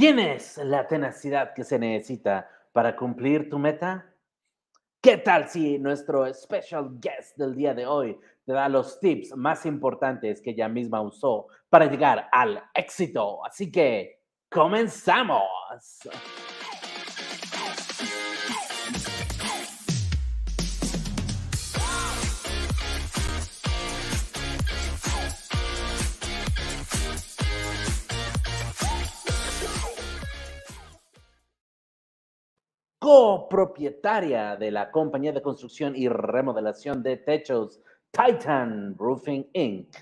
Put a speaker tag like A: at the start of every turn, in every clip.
A: ¿Tienes la tenacidad que se necesita para cumplir tu meta? ¿Qué tal si nuestro special guest del día de hoy te da los tips más importantes que ella misma usó para llegar al éxito? Así que, comenzamos. Copropietaria de la compañía de construcción y remodelación de techos Titan Roofing Inc.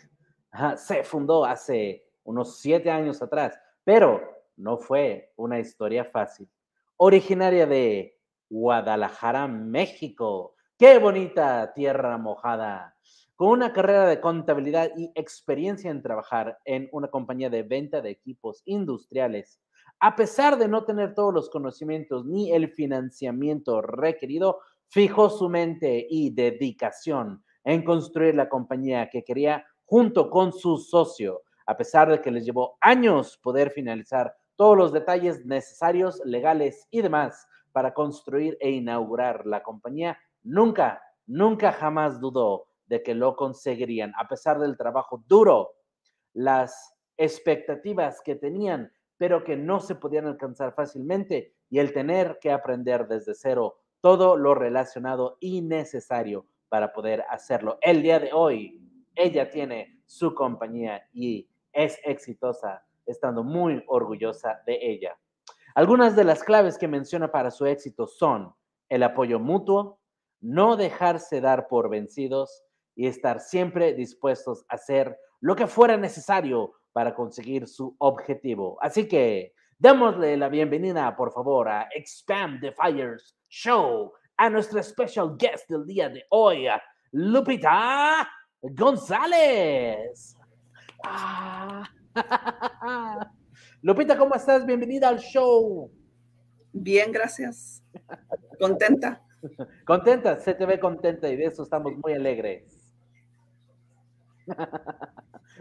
A: se fundó hace unos siete años atrás, pero no fue una historia fácil. Originaria de Guadalajara, México. ¡Qué bonita tierra mojada! Con una carrera de contabilidad y experiencia en trabajar en una compañía de venta de equipos industriales a pesar de no tener todos los conocimientos ni el financiamiento requerido, fijó su mente y dedicación en construir la compañía que quería junto con su socio, a pesar de que les llevó años poder finalizar todos los detalles necesarios, legales y demás para construir e inaugurar la compañía, nunca, nunca jamás dudó de que lo conseguirían, a pesar del trabajo duro, las expectativas que tenían pero que no se podían alcanzar fácilmente y el tener que aprender desde cero todo lo relacionado y necesario para poder hacerlo. El día de hoy, ella tiene su compañía y es exitosa, estando muy orgullosa de ella. Algunas de las claves que menciona para su éxito son el apoyo mutuo, no dejarse dar por vencidos y estar siempre dispuestos a hacer lo que fuera necesario para conseguir su objetivo. Así que démosle la bienvenida, por favor, a Expand the Fires Show, a nuestra special guest del día de hoy, Lupita González. Ah. Lupita, ¿cómo estás? Bienvenida al show.
B: Bien, gracias. Contenta.
A: Contenta, se te ve contenta y de eso estamos muy alegres.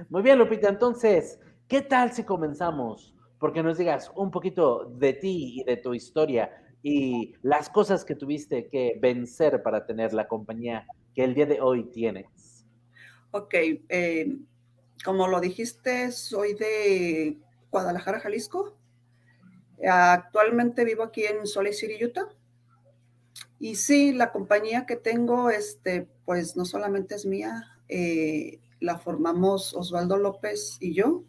A: Muy bien, Lupita. Entonces, ¿qué tal si comenzamos? Porque nos digas un poquito de ti y de tu historia y las cosas que tuviste que vencer para tener la compañía que el día de hoy tienes.
B: Ok, eh, como lo dijiste, soy de Guadalajara, Jalisco. Actualmente vivo aquí en Salt City, Utah. Y sí, la compañía que tengo, este, pues no solamente es mía, eh, la formamos Osvaldo López y yo.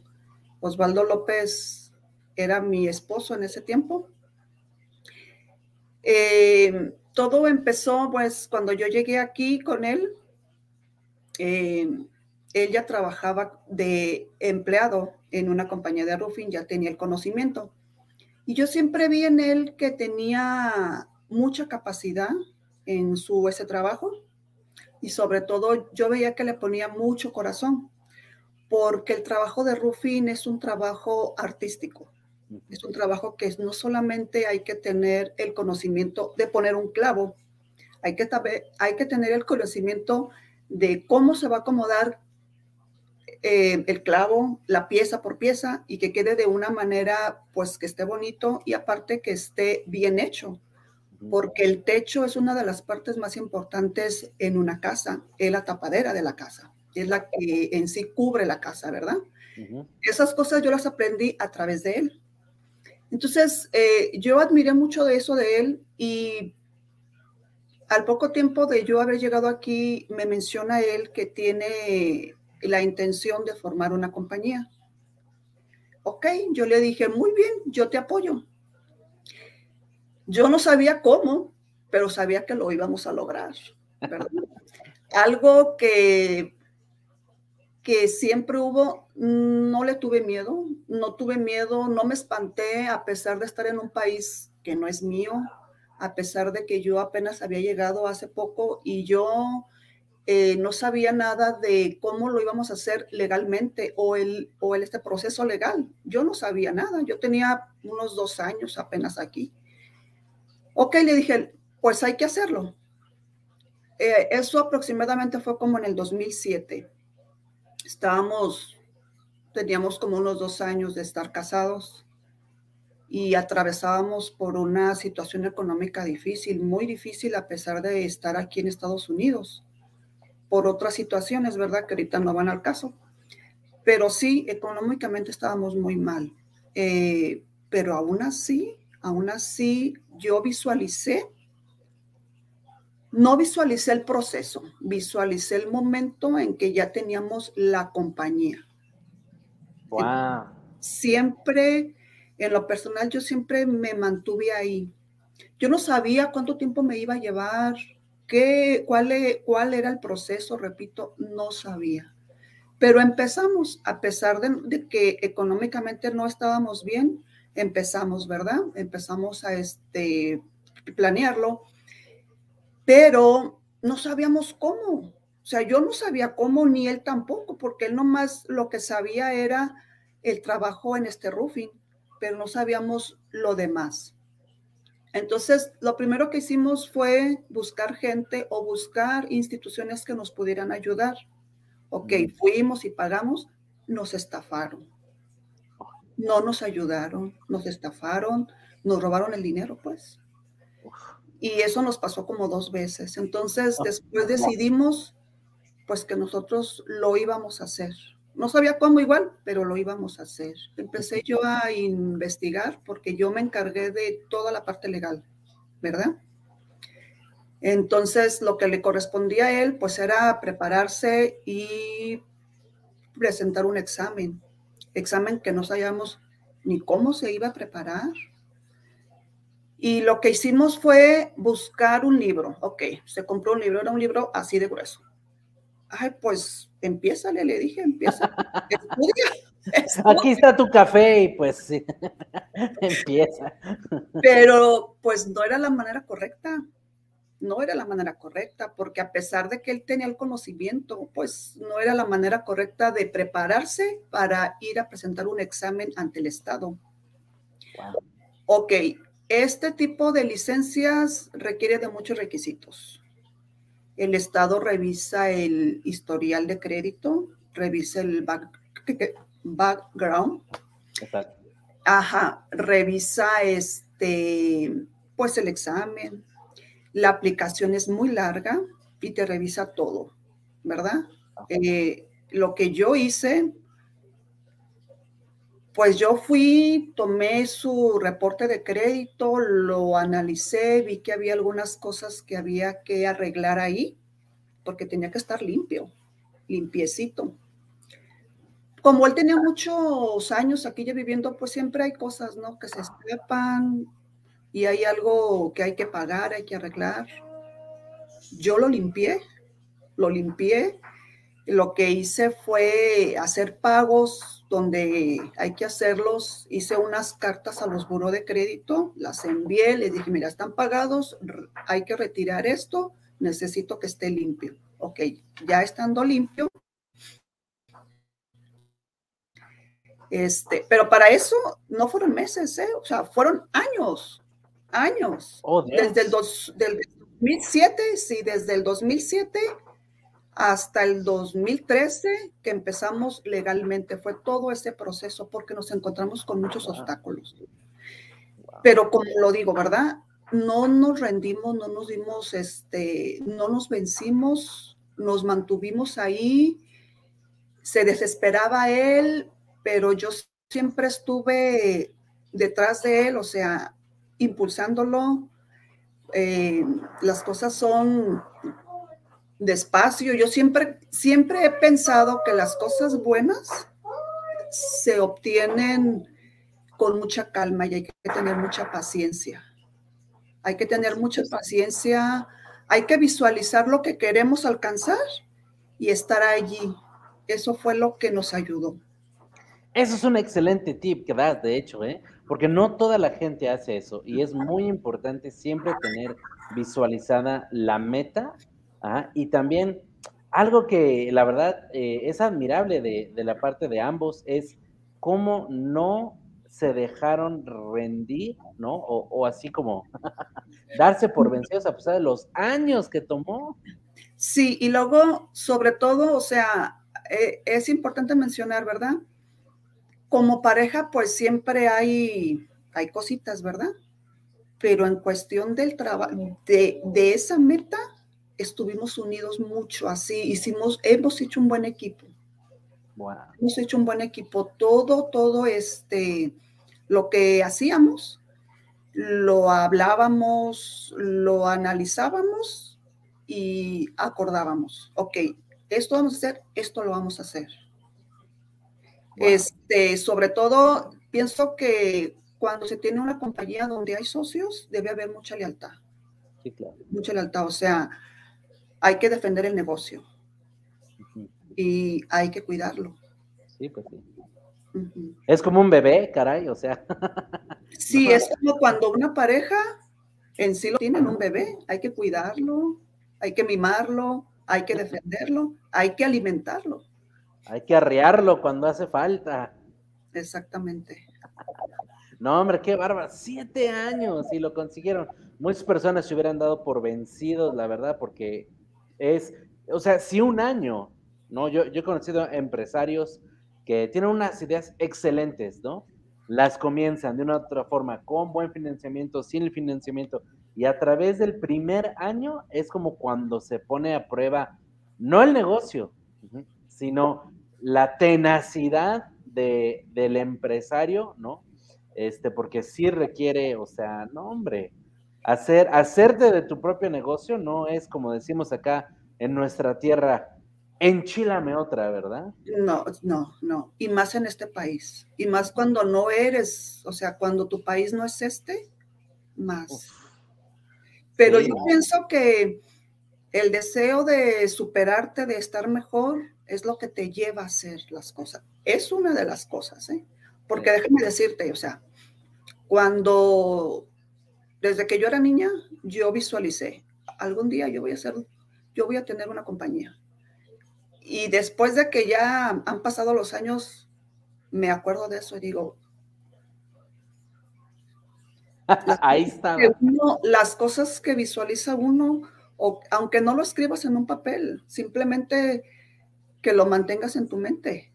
B: Osvaldo López era mi esposo en ese tiempo. Eh, todo empezó pues cuando yo llegué aquí con él. Eh, él ya trabajaba de empleado en una compañía de roofing, ya tenía el conocimiento. Y yo siempre vi en él que tenía mucha capacidad en su ese trabajo y sobre todo yo veía que le ponía mucho corazón, porque el trabajo de roofing es un trabajo artístico. Es un trabajo que no solamente hay que tener el conocimiento de poner un clavo, hay que, hay que tener el conocimiento de cómo se va a acomodar eh, el clavo, la pieza por pieza y que quede de una manera pues que esté bonito y aparte que esté bien hecho porque el techo es una de las partes más importantes en una casa, es la tapadera de la casa, es la que en sí cubre la casa, ¿verdad? Esas cosas yo las aprendí a través de él. Entonces, eh, yo admiré mucho de eso de él y al poco tiempo de yo haber llegado aquí, me menciona él que tiene la intención de formar una compañía. Ok, yo le dije, muy bien, yo te apoyo. Yo no sabía cómo, pero sabía que lo íbamos a lograr. Algo que, que siempre hubo, no le tuve miedo, no tuve miedo, no me espanté a pesar de estar en un país que no es mío, a pesar de que yo apenas había llegado hace poco y yo eh, no sabía nada de cómo lo íbamos a hacer legalmente o el, o el, este proceso legal. Yo no sabía nada. Yo tenía unos dos años apenas aquí. Ok, le dije, pues hay que hacerlo. Eh, eso aproximadamente fue como en el 2007. Estábamos, teníamos como unos dos años de estar casados. y atravesábamos por una situación económica difícil, muy difícil a pesar de estar aquí en Estados Unidos, por otras situaciones, ¿verdad? Que ahorita no van al caso. Pero sí, económicamente estábamos muy mal. Eh, pero aún así, aún así, yo visualicé, no visualicé el proceso, visualicé el momento en que ya teníamos la compañía.
A: Wow.
B: Siempre en lo personal yo siempre me mantuve ahí. Yo no sabía cuánto tiempo me iba a llevar, qué, cuál, e, cuál era el proceso, repito, no sabía. Pero empezamos, a pesar de, que económicamente no estábamos bien, empezamos, ¿verdad? Empezamos a este, planearlo, pero no sabíamos cómo. O sea, yo no sabía cómo, ni él tampoco, porque él nomás lo que sabía era el trabajo en este roofing pero no sabíamos lo demás. Entonces, lo primero que hicimos fue buscar gente o buscar instituciones que nos pudieran ayudar. Ok, fuimos y pagamos, nos estafaron. No nos ayudaron, nos estafaron, nos robaron el dinero, pues. Y eso nos pasó como dos veces. Entonces, ah, después decidimos, pues, que nosotros lo íbamos a hacer. No sabía cómo igual, pero lo íbamos a hacer. Empecé yo a investigar porque yo me encargué de toda la parte legal, ¿verdad? Entonces, lo que le correspondía a él, pues era prepararse y presentar un examen. Examen que no sabíamos ni cómo se iba a preparar. Y lo que hicimos fue buscar un libro. Ok, se compró un libro, era un libro así de grueso. Ay, pues empieza, le dije, empieza, estudia,
A: Aquí está tu café y pues sí, empieza.
B: Pero pues no era la manera correcta, no era la manera correcta, porque a pesar de que él tenía el conocimiento, pues no era la manera correcta de prepararse para ir a presentar un examen ante el Estado. Ok, este tipo de licencias requiere de muchos requisitos el Estado revisa el historial de crédito, revisa el background. Ajá, revisa este, pues el examen. La aplicación es muy larga y te revisa todo, ¿verdad? Eh, lo que yo hice, pues yo fui, tomé su reporte de crédito, lo analicé, vi que había algunas cosas que había que arreglar ahí, porque tenía que estar limpio, limpiecito. Como él tenía muchos años aquí ya viviendo, pues siempre hay cosas, ¿no? Que se escapan y hay algo que hay que pagar, hay que arreglar. Yo lo limpié, lo limpié. Lo que hice fue hacer pagos donde hay que hacerlos. Hice unas cartas a los buros de crédito, las envié, les dije, mira, están pagados, hay que retirar esto, necesito que esté limpio. Ok, ya estando limpio. Este, pero para eso no fueron meses, ¿eh? o sea, fueron años, años. Oh, desde el dos, del 2007, sí, desde el 2007 hasta el 2013 que empezamos legalmente. Fue todo ese proceso porque nos encontramos con muchos obstáculos. Pero como lo digo, ¿verdad? No nos rendimos, no nos dimos, este, no nos vencimos, nos mantuvimos ahí. Se desesperaba él, pero yo siempre estuve detrás de él, o sea, impulsándolo. Eh, las cosas son despacio. Yo siempre, siempre he pensado que las cosas buenas se obtienen con mucha calma y hay que tener mucha paciencia. Hay que tener mucha paciencia, hay que visualizar lo que queremos alcanzar y estar allí. Eso fue lo que nos ayudó.
A: Eso es un excelente tip que das, de hecho, ¿eh? Porque no toda la gente hace eso y es muy importante siempre tener visualizada la meta y también algo que la verdad eh, es admirable de, la parte de ambos es cómo no se dejaron rendir, ¿no? O, así como darse por vencidos a pesar de los años que tomó.
B: Sí, y luego, sobre todo, o sea, eh, es importante mencionar, ¿verdad? Como pareja, pues siempre hay, hay cositas, ¿verdad? Pero en cuestión del trabajo, de, de esa meta, estuvimos unidos mucho así, hicimos, hemos hecho un buen equipo. Hemos hecho un buen equipo. Todo, todo este, lo que hacíamos, lo hablábamos, lo analizábamos y acordábamos. Ok, esto vamos a hacer, esto lo vamos a hacer. Este, sobre todo, pienso que cuando se tiene una compañía donde hay socios, debe haber mucha lealtad. Sí, claro. Mucha lealtad. O sea, hay que defender el negocio y hay que cuidarlo.
A: Sí, pues sí. Es como un bebé, caray, o sea.
B: Sí, es como cuando una pareja en sí lo tienen un bebé, hay que cuidarlo, hay que mimarlo, hay que defenderlo, hay que alimentarlo.
A: Hay que arrearlo cuando hace falta.
B: Exactamente.
A: No, hombre, qué barba. Siete años y lo consiguieron. Muchas personas se hubieran dado por vencidos, la verdad, porque es, o sea, si un año, ¿no? Yo, yo he conocido empresarios que tienen unas ideas excelentes, ¿no? Las comienzan de una u otra forma, con buen financiamiento, sin el financiamiento, y a través del primer año es como cuando se pone a prueba, no el negocio, sino la tenacidad de, del empresario, ¿no? Este, porque sí requiere, o sea, no, hombre, hacer, hacerte de tu propio negocio no es como decimos acá en nuestra tierra, enchilame otra, ¿verdad?
B: No, no, no. Y más en este país. Y más cuando no eres, o sea, cuando tu país no es este, más. Pero yo pienso que el deseo de superarte, de estar mejor, es lo que te lleva a hacer las cosas. Es una de las cosas, ¿eh? Porque déjame decirte, o sea, cuando, desde que yo era niña, yo visualicé, algún día yo voy a ser, yo voy a tener una compañía. Y después de que ya han pasado los años, me acuerdo de eso y digo,
A: Ahí está.
B: las cosas que visualiza uno, o, aunque no lo escribas en un papel, simplemente que lo mantengas en tu mente.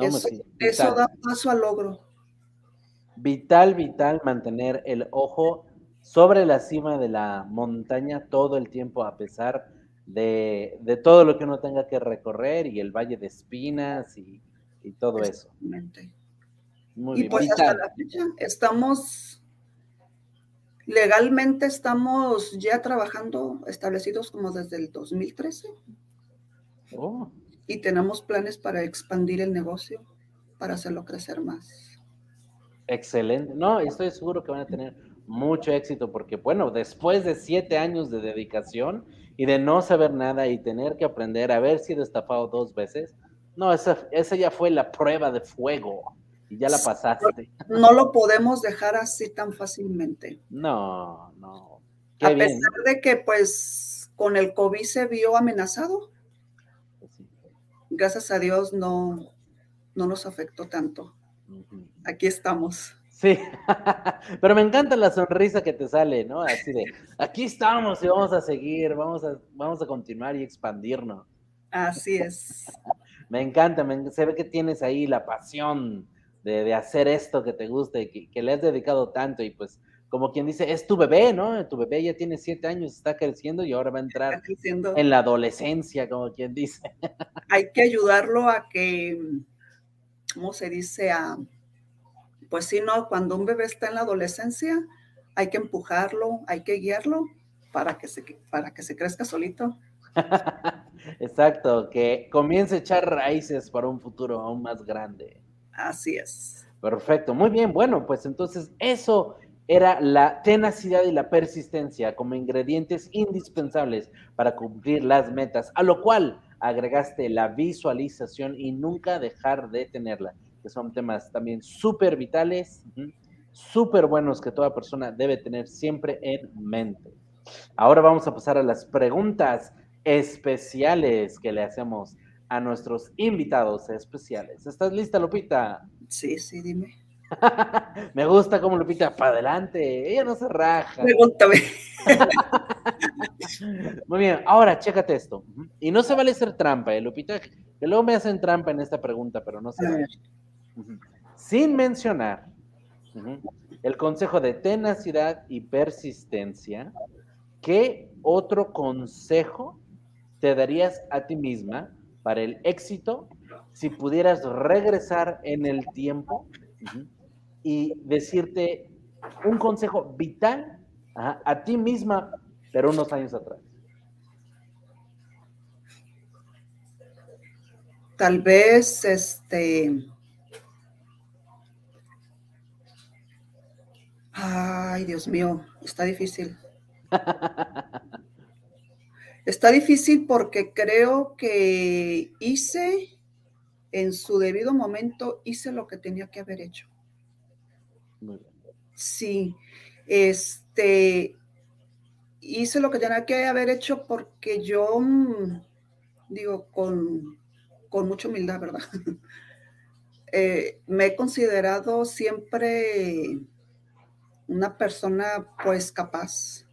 B: eso, eso da paso al logro.
A: Vital, vital mantener el ojo sobre la cima de la montaña todo el tiempo, a pesar de, todo lo que uno tenga que recorrer y el valle de espinas y, todo eso.
B: Muy y pues hasta la fecha estamos, legalmente estamos ya trabajando establecidos como desde el 2013. Y tenemos planes para expandir el negocio, para hacerlo crecer más.
A: Excelente. No, estoy seguro que van a tener mucho éxito porque, bueno, después de siete años de dedicación y de no saber nada y tener que aprender, a haber sido estafado dos veces, no, esa, esa ya fue la prueba de fuego y ya la pasaste.
B: No lo podemos dejar así tan fácilmente.
A: No, no.
B: a pesar de que, pues, con el COVID se vio amenazado, pues gracias a Dios no, no nos afectó tanto aquí estamos.
A: Sí, pero me encanta la sonrisa que te sale, ¿no? Así de, aquí estamos y vamos a seguir, vamos a, vamos a continuar y expandirnos.
B: Así es.
A: me encanta, se ve que tienes ahí la pasión de, hacer esto que te gusta y que, le has dedicado tanto y pues como quien dice, es tu bebé, ¿no? Tu bebé ya tiene siete años, está creciendo y ahora va a entrar en la adolescencia, como quien dice.
B: Hay que ayudarlo a que, ¿cómo se dice? A, pues si no, cuando un bebé está en la adolescencia, hay que empujarlo, hay que guiarlo para que se, para que se crezca solito.
A: Exacto, que comience a echar raíces para un futuro aún más grande.
B: Así es.
A: Perfecto, muy bien. Bueno, pues entonces eso era la tenacidad y la persistencia como ingredientes indispensables para cumplir las metas, a lo cual agregaste la visualización y nunca dejar de tenerla que son temas también súper vitales, súper buenos que toda persona debe tener siempre en mente. Ahora vamos a pasar a las preguntas especiales que le hacemos a nuestros invitados especiales. ¿Estás lista, Lupita?
B: Sí, sí, dime.
A: Me gusta cómo Lupita para adelante, ella no se raja.
B: Pregúntame.
A: Muy bien, ahora chécate esto. Y no se vale hacer trampa, ¿eh, Lupita? Que luego me hacen trampa en esta pregunta, pero no se vale. sin mencionar el consejo de tenacidad y persistencia, ¿qué otro consejo te darías a ti misma para el éxito si pudieras regresar en el tiempo y decirte un consejo vital a ti misma, pero unos años atrás?
B: Tal vez, este, Ay, Dios mío, está difícil. Está difícil porque creo que hice, en su debido momento, hice lo que tenía que haber hecho. Sí, este, hice lo que tenía que haber hecho porque yo, mm, digo, con, con mucha humildad, ¿verdad? Eh, me he considerado siempre una persona pues capaz,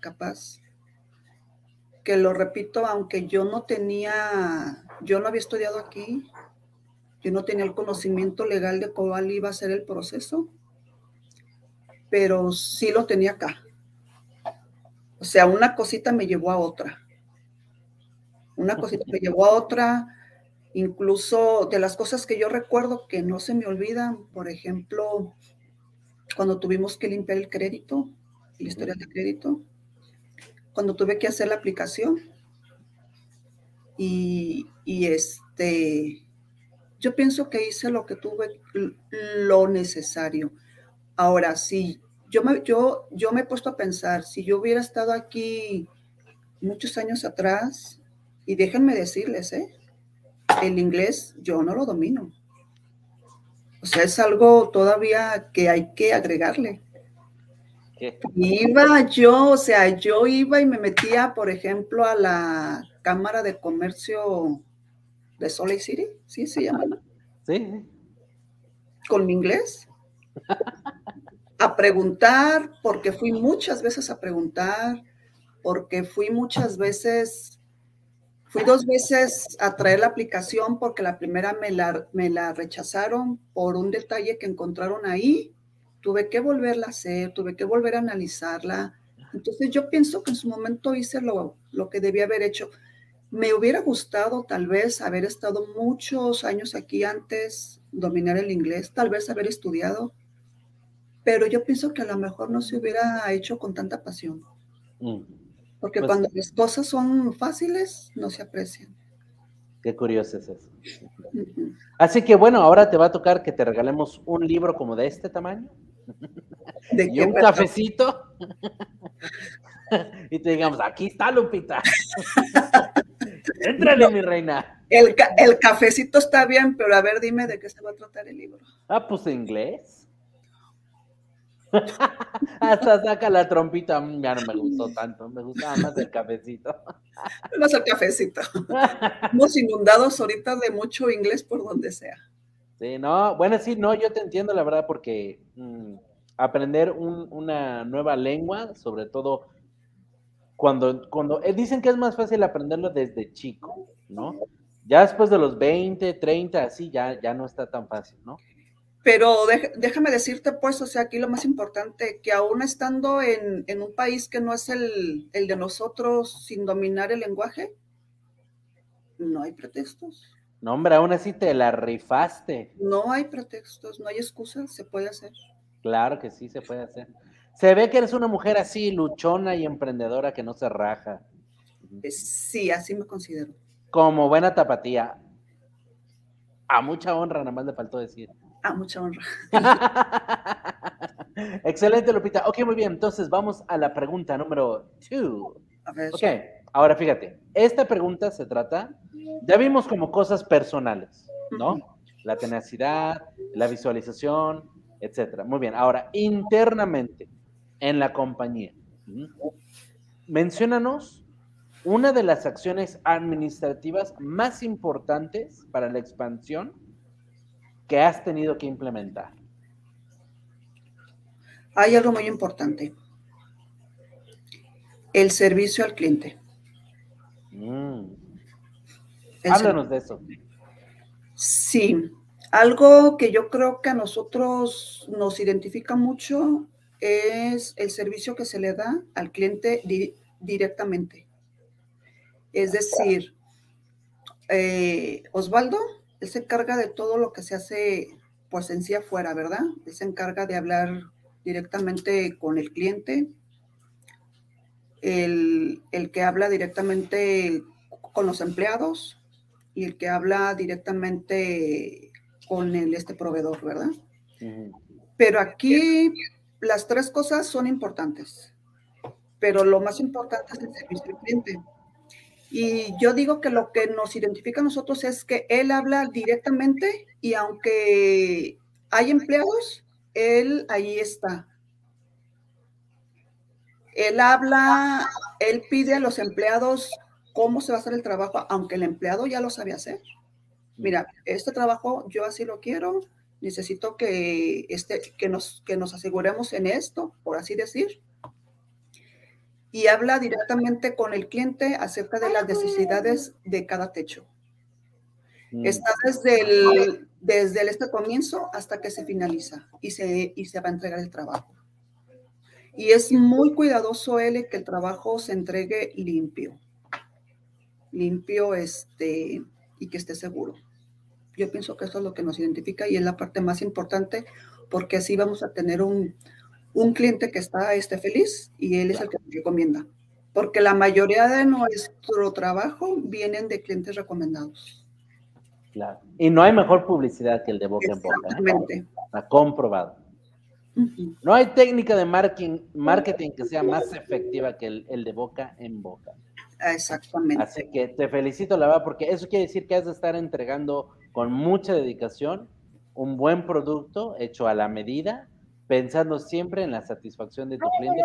B: capaz. Que lo repito, aunque yo no tenía, yo no había estudiado aquí, yo no tenía el conocimiento legal de cuál iba a ser el proceso, pero sí lo tenía acá. O sea, una cosita me llevó a otra. Una cosita me llevó a otra. Incluso de las cosas que yo recuerdo que no se me olvidan, por ejemplo, cuando tuvimos que limpiar el crédito, la historia de crédito, cuando tuve que hacer la aplicación. Y, este, yo pienso que hice lo que tuve, lo necesario. Ahora, sí, yo me, yo, yo me he puesto a pensar, si yo hubiera estado aquí muchos años atrás, y déjenme decirles, ¿eh? el inglés yo no lo domino. O sea, es algo todavía que hay que agregarle. Iba yo, o sea, yo iba y me metía, por ejemplo, a la Cámara de Comercio de Salt Lake City, ¿sí se llama?
A: Sí.
B: Con mi inglés. A preguntar, porque fui muchas veces a preguntar, porque fui muchas veces Fui dos veces a traer la aplicación porque la primera me la, me la rechazaron por un detalle que encontraron ahí. Tuve que volverla a hacer, tuve que volver a analizarla. Entonces yo pienso que en su momento hice lo, lo que debía haber hecho. Me hubiera gustado tal vez haber estado muchos años aquí antes, dominar el inglés, tal vez haber estudiado, pero yo pienso que a lo mejor no se hubiera hecho con tanta pasión. Mm. Porque pues cuando las cosas son fáciles, no se aprecian.
A: Qué curioso es eso. Así que bueno, ahora te va a tocar que te regalemos un libro como de este tamaño. ¿De y un cafecito. y te digamos, aquí está Lupita. Entrale, mi reina.
B: El, el, cafecito está bien, pero a ver, dime de qué se va a tratar el libro.
A: Ah, pues inglés. Hasta saca la trompita, mm, ya no me gustó tanto, me gustaba más el cafecito.
B: más el cafecito. Estamos inundados ahorita de mucho inglés por donde sea.
A: Sí, no, bueno, sí, no, yo te entiendo la verdad porque mm, aprender una nueva lengua, sobre todo cuando, cuando eh, dicen que es más fácil aprenderlo desde chico, ¿no? Ya después de los 20, 30, así ya, ya no está tan fácil, ¿no?
B: Pero déjame decirte, pues, o sea, aquí lo más importante, que aún estando en, un país que no es el, de nosotros sin dominar el lenguaje, no hay pretextos.
A: No, hombre, aún así te la rifaste.
B: No hay pretextos, no hay excusas, se puede hacer.
A: Claro que sí, se puede hacer. Se ve que eres una mujer así, luchona y emprendedora que no se raja.
B: Eh, sí, así me considero.
A: Como buena tapatía. A mucha honra, nada más le faltó decir.
B: A mucha honra.
A: Excelente, Lupita. Ok, muy bien. Entonces vamos a la pregunta número 2. Ok, ahora fíjate. Esta pregunta se trata, ya vimos como cosas personales, ¿no? La tenacidad, la visualización, etcétera. Muy bien. Ahora, internamente, en la compañía, menciónanos una de las acciones administrativas más importantes para la expansión que has tenido que implementar?
B: Hay algo muy importante. El servicio al cliente.
A: Mm. Háblanos de eso.
B: Sí. Algo que yo creo que a nosotros nos identifica mucho es el servicio que se le da al cliente directamente. Es decir, eh, Osvaldo, él se encarga de todo lo que se hace pues en sí afuera, ¿verdad? Él se encarga de hablar directamente con el cliente, el, el que habla directamente con los empleados y el que habla directamente con el, este proveedor, ¿verdad? Pero aquí las tres cosas son importantes, pero lo más importante es el servicio al cliente. Y yo digo que lo que nos identifica a nosotros es que él habla directamente y aunque hay empleados, él ahí está. Él habla, él pide a los empleados cómo se va a hacer el trabajo, aunque el empleado ya lo sabe hacer mira, este trabajo yo así lo quiero, necesito que, este, que, nos, que nos aseguremos en esto, por así decir. Y habla directamente con el cliente acerca de las necesidades de cada techo. Mm. Está desde el, desde este comienzo hasta que se finaliza y se, y se va a entregar el trabajo. Y es muy cuidadoso él que el trabajo se entregue limpio. Limpio, este, y que esté seguro. Yo pienso que eso es lo que nos identifica y es la parte más importante porque así vamos a tener un, cliente que está este, feliz y él es el que nos recomienda. Porque la mayoría de nuestro trabajo vienen de clientes recomendados.
A: Claro. Y no hay mejor publicidad que el de boca en boca. ¿eh? Exactamente. Está comprobado. No hay técnica de marketing, marketing que sea más efectiva que el, el de boca en boca.
B: Exactamente.
A: Así que te felicito, la verdad, porque eso quiere decir que has de estar entregando con mucha dedicación un buen producto hecho a la medida, pensando siempre en la satisfacción de tu cliente.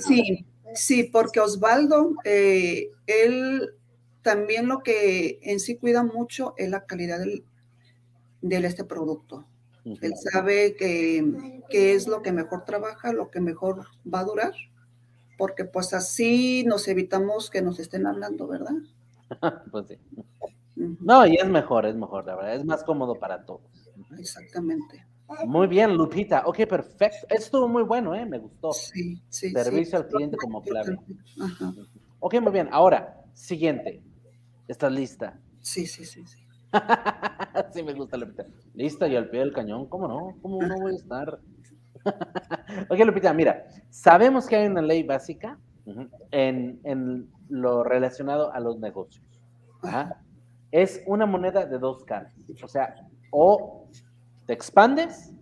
B: sí, sí, porque Osvaldo, eh, él también lo que en sí cuida mucho es la calidad del, de este producto. Él sabe que, que es lo que mejor trabaja, lo que mejor va a durar porque pues así nos evitamos que nos estén hablando, ¿verdad?
A: pues sí. No, y es mejor, es mejor, la verdad, es más cómodo para todos.
B: Exactamente.
A: Muy bien, Lupita. Ok, perfecto. Estuvo muy bueno, ¿eh? Me gustó. Sí, sí. Servicio al cliente como clave. Ajá. Ok, muy bien. Ahora, siguiente. ¿Estás lista?
B: Sí, sí, sí, sí.
A: Sí, me gusta, Lupita. Lista y al pie del cañón, ¿cómo no? ¿Cómo no voy a estar? ok, Lupita, mira, sabemos que hay una ley básica en, lo relacionado a los negocios. Es una moneda de dos caras. O sea, o te expandes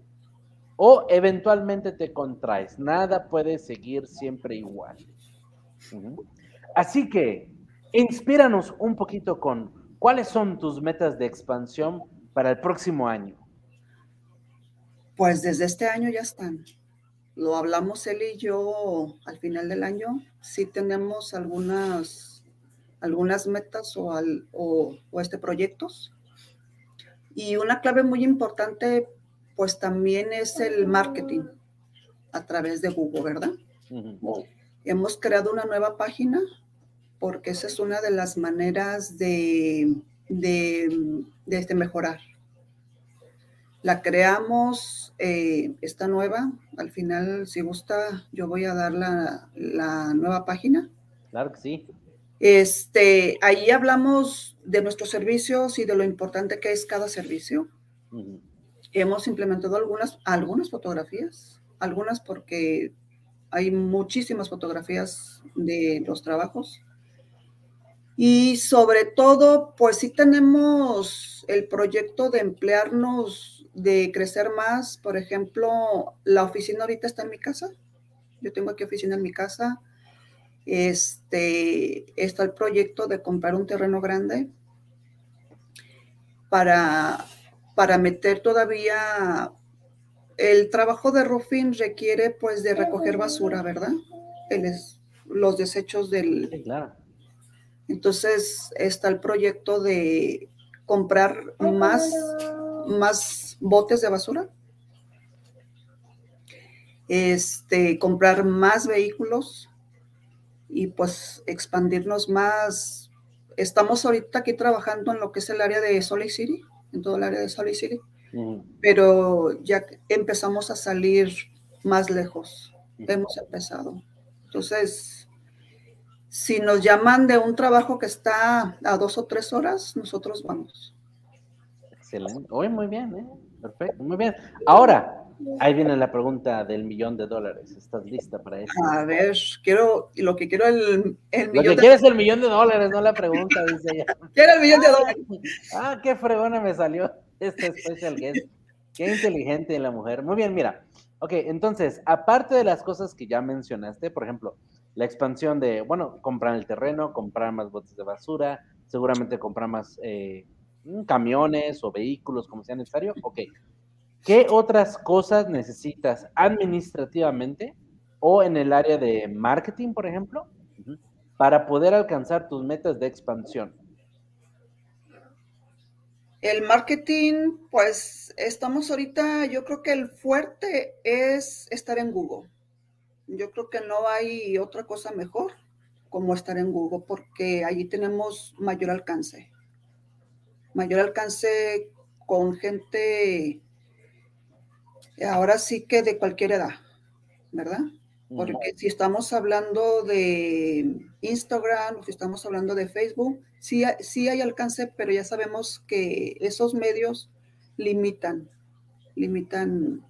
A: o eventualmente te contraes. Nada puede seguir siempre igual. Así que, inspíranos un poquito con cuáles son tus metas de expansión para el próximo año.
B: Pues desde este año ya están. Lo hablamos él y yo al final del año. Sí tenemos algunas, algunas metas o, al, o, este proyectos. Y una clave muy importante, pues también es el marketing a través de Google, ¿verdad? Hemos creado una nueva página porque esa es una de las maneras de, de, de este mejorar. La creamos, eh, esta nueva. Al final, si gusta, yo voy a dar la, nueva página.
A: Claro que sí.
B: Este, ahí hablamos de nuestros servicios y de lo importante que es cada servicio. Hemos implementado algunas, algunas fotografías, algunas porque hay muchísimas fotografías de los trabajos. Y sobre todo, pues sí tenemos el proyecto de emplearnos de crecer más, por ejemplo, la oficina ahorita está en mi casa. Yo tengo aquí oficina en mi casa. Este, está el proyecto de comprar un terreno grande para, para meter todavía el trabajo de roofing requiere pues de recoger basura, ¿verdad? los desechos del... claro. Entonces está el proyecto de comprar más, más botes de basura, este, comprar más vehículos y pues expandirnos más. Estamos ahorita aquí trabajando en lo que es el área de Salt City, en todo el área de Salt City. pero ya empezamos a salir más lejos, hemos empezado. Entonces, si nos llaman de un trabajo que está a dos o tres horas, nosotros vamos.
A: Excelente. Oye, muy bien, ¿eh? Perfecto, muy bien. Ahora, ahí viene la pregunta del millón de dólares. ¿Estás lista para eso?
B: A ver, quiero, lo que quiero el,
A: el millón. Lo que quieres el millón de dólares, no la pregunta, dice ella.
B: Quiero el millón de dólares.
A: Ah, qué fregona me salió este special guest. Qué inteligente la mujer. Muy bien, mira. Ok, entonces, aparte de las cosas que ya mencionaste, por ejemplo, la expansión de, bueno, comprar el terreno, comprar más botes de basura, seguramente comprar más eh, camiones o vehículos como sea necesario. Ok. ¿Qué otras cosas necesitas administrativamente o en el área de marketing, por ejemplo, para poder alcanzar tus metas de expansión?
B: El marketing, pues estamos ahorita, yo creo que el fuerte es estar en Google. Yo creo que no hay otra cosa mejor como estar en Google porque allí tenemos mayor alcance. Mayor alcance con gente, ahora sí que de cualquier edad, ¿verdad? Porque si estamos hablando de Instagram o si estamos hablando de Facebook, sí, sí hay alcance, pero ya sabemos que esos medios limitan, limitan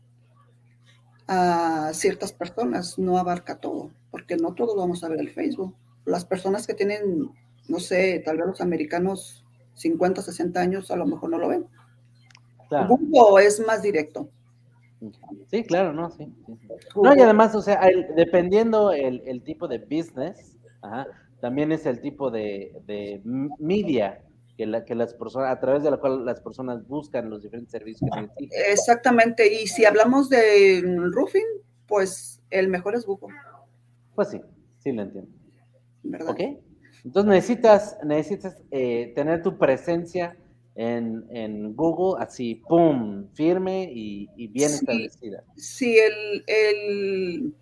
B: a ciertas personas, no abarca todo, porque no todos vamos a ver el Facebook. Las personas que tienen, no sé, tal vez los americanos 50, 60 años, a lo mejor no lo ven. Google es más directo.
A: Sí, claro, no, sí. No, y además, o sea, dependiendo el, tipo de business, también es el tipo de, media que, la, que las personas, a través de la cual las personas buscan los diferentes servicios que necesitan.
B: Exactamente, y si hablamos de roofing, pues el mejor es Google.
A: Pues sí, sí lo entiendo. ¿Verdad? Ok, entonces necesitas, necesitas eh, tener tu presencia en, Google, así, ¡pum!, firme y, bien establecida.
B: Sí, el, el,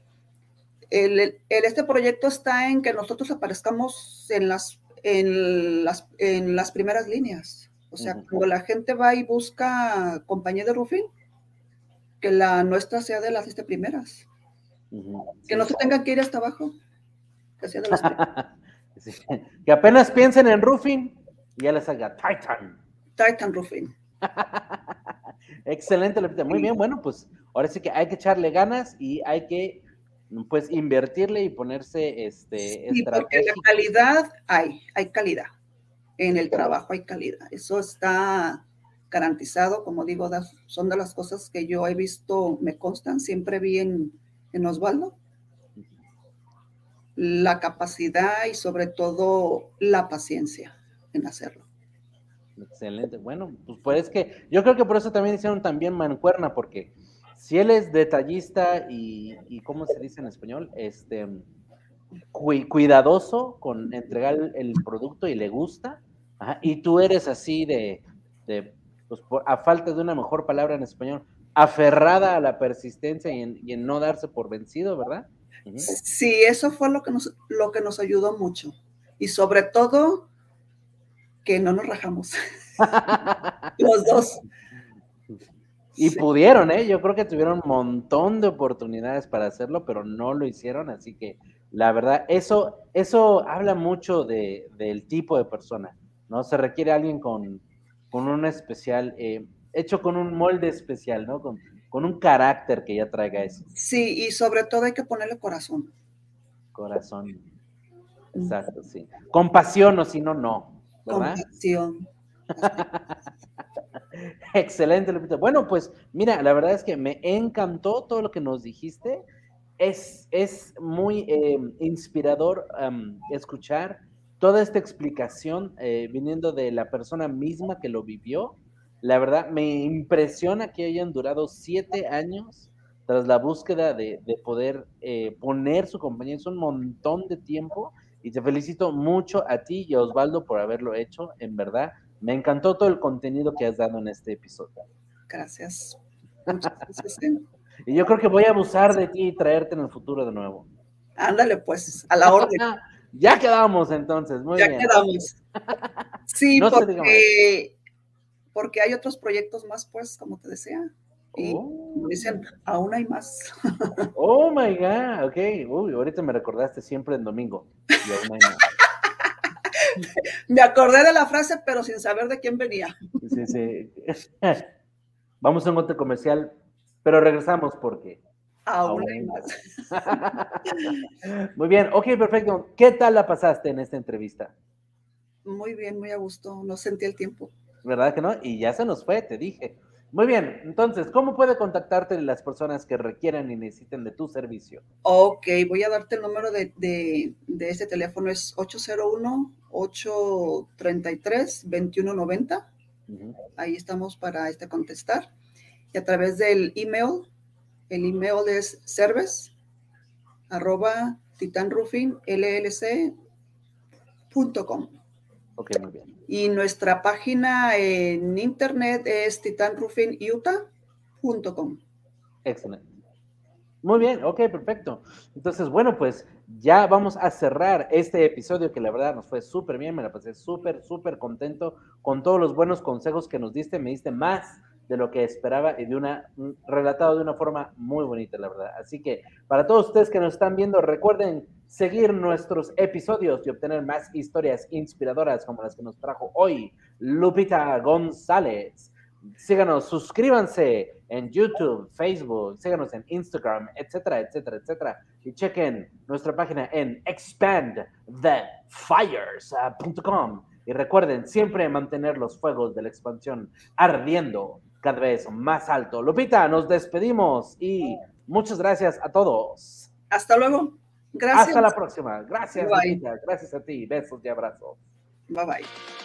B: el, este proyecto está en que nosotros aparezcamos en las, en las, en las primeras líneas. O sea, cuando la gente va y busca compañía de roofing, que la nuestra sea de las este primeras. Que no se tengan que ir hasta abajo. Que sea de las
A: Que apenas piensen en roofing, ya les haga Titan.
B: Titan Roofing.
A: Excelente, Lupita. Muy bien, bueno, pues ahora sí que hay que echarle ganas y hay que pues invertirle y ponerse este
B: sí, porque la calidad hay, hay calidad. En el trabajo hay calidad. Eso está garantizado, como digo, son de las cosas que yo he visto, me constan, siempre vi en, en Osvaldo. La capacidad y sobre todo la paciencia en hacerlo.
A: Excelente. Bueno, pues, pues que yo creo que por eso también hicieron también mancuerna, porque si él es detallista y, y ¿cómo se dice en español? Este, cuidadoso con entregar el, producto y le gusta, y tú eres así de, de pues a falta de una mejor palabra en español, aferrada a la persistencia y en, no darse por vencido, ¿verdad?
B: Sí, eso fue lo que, nos, lo que nos ayudó mucho. Y sobre todo, que no nos rajamos. Los dos.
A: Y pudieron, ¿eh? Yo creo que tuvieron un montón de oportunidades para hacerlo, pero no lo hicieron, así que la verdad, eso, eso habla mucho de, del tipo de persona, ¿no? Se requiere alguien con, con un especial, eh, hecho con un molde especial, ¿no? Con, con un carácter que ya traiga eso.
B: Sí, y sobre todo hay que ponerle corazón.
A: Corazón. Exacto, sí. Compasión o si no, no. Excelente, Lupita. Bueno, pues mira, la verdad es que me encantó todo lo que nos dijiste. Es, es muy em, inspirador escuchar toda esta explicación eh, viniendo de la persona misma que lo vivió. La verdad, me impresiona que hayan durado siete años tras la búsqueda de, poder eh, poner su compañía. Es un montón de tiempo y te felicito mucho a ti y a Osvaldo por haberlo hecho, en verdad. Me encantó todo el contenido que has dado en este episodio.
B: Gracias.
A: y yo creo que voy a abusar de ti y traerte en el futuro de nuevo.
B: Ándale, pues, a la orden.
A: ya quedamos entonces, muy bien.
B: Ya quedamos. Sí, porque, porque hay otros proyectos más, pues, como te decía. Y
A: Oh.
B: dicen, aún hay más.
A: Oh my God, ok. Uy, ahorita me recordaste siempre en domingo. Y aún hay más.
B: Me acordé de la frase, pero sin saber de quién venía.
A: Sí, sí. Vamos a un otro comercial, pero regresamos porque.
B: Aún
A: Aún
B: hay más.
A: Muy bien, ok, perfecto. ¿Qué tal la pasaste en esta entrevista?
B: Muy bien, muy a gusto. No sentí el tiempo.
A: ¿Verdad que no? Y ya se nos fue, te dije. Muy bien, entonces, ¿cómo puede contactarte las personas que requieran y necesiten de tu servicio?
B: Ok, voy a darte el número de, de, de este teléfono. Es 801-833-2190.
A: Ujú.
B: Ahí estamos para este contestar. Y a través del email, el email es service arroba titanroofingllc.com.
A: Ok, muy bien.
B: Y nuestra página en internet es titanroofingyutah.com.
A: Excelente. Muy bien, ok, perfecto. Entonces, bueno, pues ya vamos a cerrar este episodio que la verdad nos fue súper bien, me la pasé súper, súper contento con todos los buenos consejos que nos diste, me diste más de lo que esperaba y de una, un- relatado de una forma muy bonita, la verdad. Así que para todos ustedes que nos están viendo, recuerden seguir nuestros episodios y obtener más historias inspiradoras como las que nos trajo hoy Lupita González. Síganos, suscríbanse en YouTube, Facebook, síganos en Instagram, etcétera, etcétera, etcétera. Y chequen nuestra página en expandthefires.com. Y recuerden siempre mantener los fuegos de la expansión ardiendo cada vez más alto. Lupita, nos despedimos y muchas gracias a todos.
B: Hasta luego. Gracias.
A: Hasta la próxima. Gracias,
B: Bye.
A: Lupita. Gracias a ti. Besos y abrazos.
B: Bye bye.